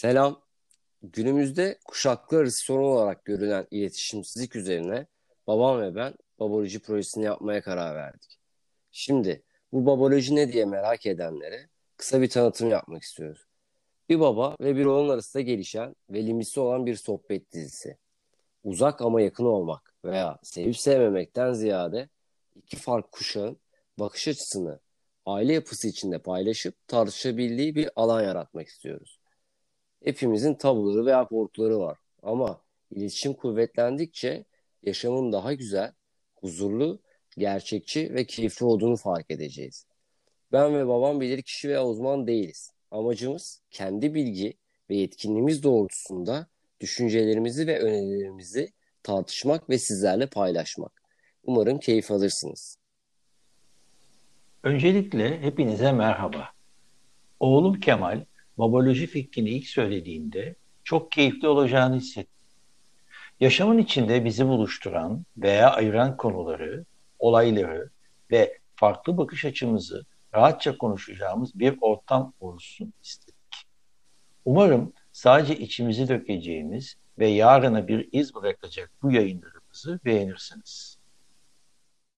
Selam. Günümüzde kuşaklar arası sorun olarak görülen iletişimsizlik üzerine babam ve ben baboloji projesini yapmaya karar verdik. Şimdi bu baboloji ne diye merak edenlere kısa bir tanıtım yapmak istiyoruz. Bir baba ve bir oğlun arasında gelişen ve limitli olan bir sohbet dizisi. Uzak ama yakın olmak veya sevip sevmemekten ziyade iki farklı kuşağın bakış açısını aile yapısı içinde paylaşıp tartışabildiği bir alan yaratmak istiyoruz. Hepimizin tabuları veya korkuları var. Ama iletişim kuvvetlendikçe yaşamın daha güzel, huzurlu, gerçekçi ve keyifli olduğunu fark edeceğiz. Ben ve babam bilir kişi veya uzman değiliz. Amacımız kendi bilgi ve yetkinliğimiz doğrultusunda düşüncelerimizi ve önerilerimizi tartışmak ve sizlerle paylaşmak. Umarım keyif alırsınız. Öncelikle hepinize merhaba. Oğlum Kemal baboloji fikrini ilk söylediğinde çok keyifli olacağını hissettim. Yaşamın içinde bizi buluşturan veya ayıran konuları, olayları ve farklı bakış açımızı rahatça konuşacağımız bir ortam olsun istedik. Umarım sadece içimizi dökeceğimiz ve yarına bir iz bırakacak bu yayınlarımızı beğenirsiniz.